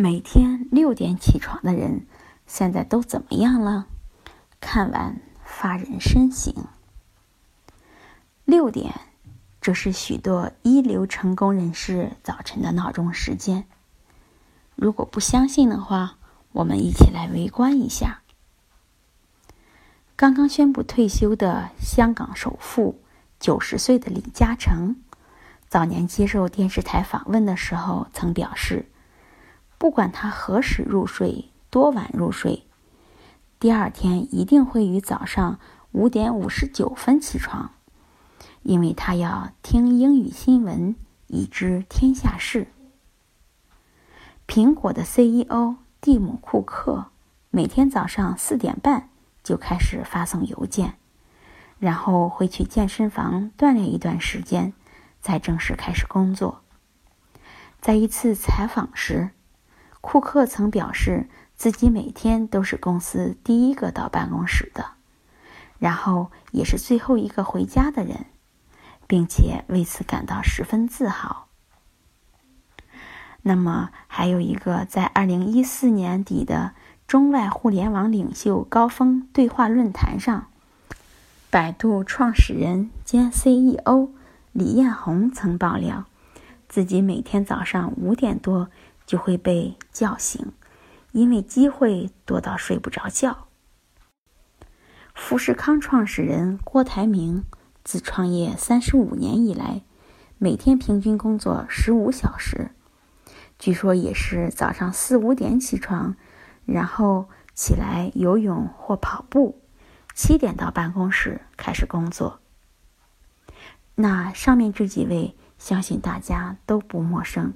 每天六点起床的人，现在都怎么样了？看完发人深省。六点，这是许多一流成功人士早晨的闹钟时间。如果不相信的话，我们一起来围观一下。刚刚宣布退休的香港首富，九十岁的李嘉诚，早年接受电视台访问的时候曾表示。不管他何时入睡，多晚入睡，第二天一定会于早上五点五十九分起床，因为他要听英语新闻，以知天下事。苹果的 CEO 蒂姆·库克每天早上四点半就开始发送邮件，然后会去健身房锻炼一段时间，再正式开始工作。在一次采访时，库克曾表示自己每天都是公司第一个到办公室的，然后也是最后一个回家的人，并且为此感到十分自豪。那么，还有一个在二零一四年底的中外互联网领袖高峰对话论坛上，百度创始人兼 CEO 李彦宏曾爆料，自己每天早上五点多。就会被叫醒，因为机会多到睡不着觉。富士康创始人郭台铭自创业三十五年以来，每天平均工作十五小时，据说也是早上四五点起床，然后起来游泳或跑步，七点到办公室开始工作。那上面这几位，相信大家都不陌生。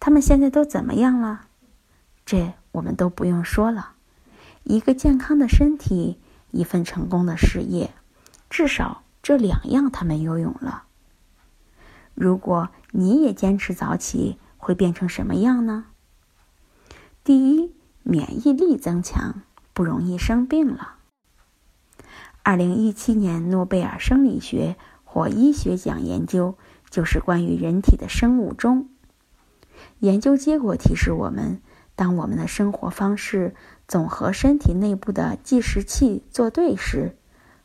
他们现在都怎么样了？这我们都不用说了。一个健康的身体，一份成功的事业，至少这两样他们拥有了。如果你也坚持早起，会变成什么样呢？第一，免疫力增强，不容易生病了。二零一七年诺贝尔生理学或医学奖研究，就是关于人体的生物钟。研究结果提示我们，当我们的生活方式总和身体内部的计时器作对时，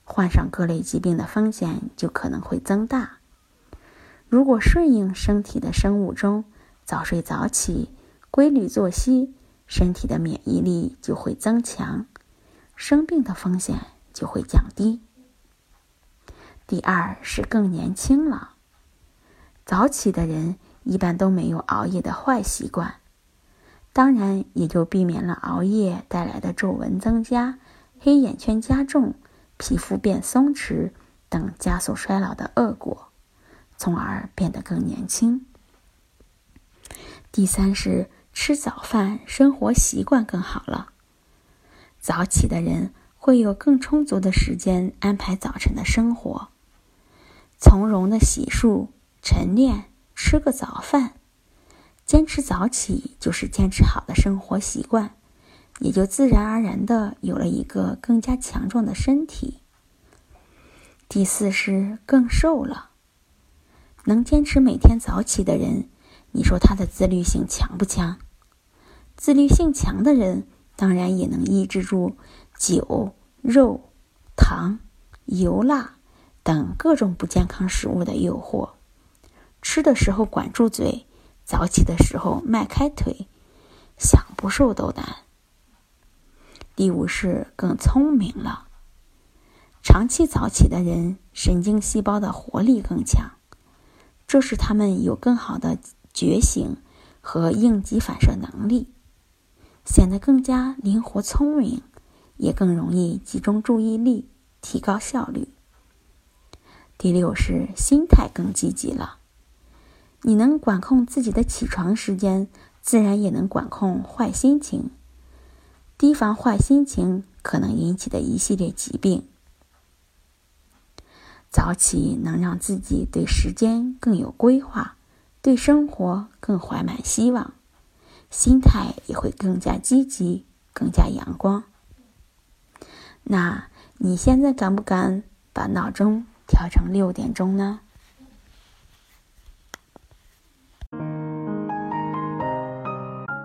患上各类疾病的风险就可能会增大。如果顺应身体的生物钟，早睡早起，规律作息，身体的免疫力就会增强，生病的风险就会降低。第二是更年轻了，早起的人。一般都没有熬夜的坏习惯，当然也就避免了熬夜带来的皱纹增加、黑眼圈加重、皮肤变松弛等加速衰老的恶果，从而变得更年轻。第三是吃早饭，生活习惯更好了。早起的人会有更充足的时间安排早晨的生活，从容的洗漱、晨练。吃个早饭，坚持早起就是坚持好的生活习惯，也就自然而然的有了一个更加强壮的身体。第四是更瘦了。能坚持每天早起的人，你说他的自律性强不强？自律性强的人，当然也能抑制住酒、肉、糖、油辣等各种不健康食物的诱惑。吃的时候管住嘴，早起的时候迈开腿，想不瘦都难。第五是更聪明了。长期早起的人，神经细胞的活力更强，这使他们有更好的觉醒和应急反射能力，显得更加灵活聪明，也更容易集中注意力，提高效率。第六是心态更积极了。你能管控自己的起床时间，自然也能管控坏心情，提防坏心情可能引起的一系列疾病。早起能让自己对时间更有规划，对生活更怀满希望，心态也会更加积极、更加阳光。那你现在敢不敢把闹钟调成六点钟呢？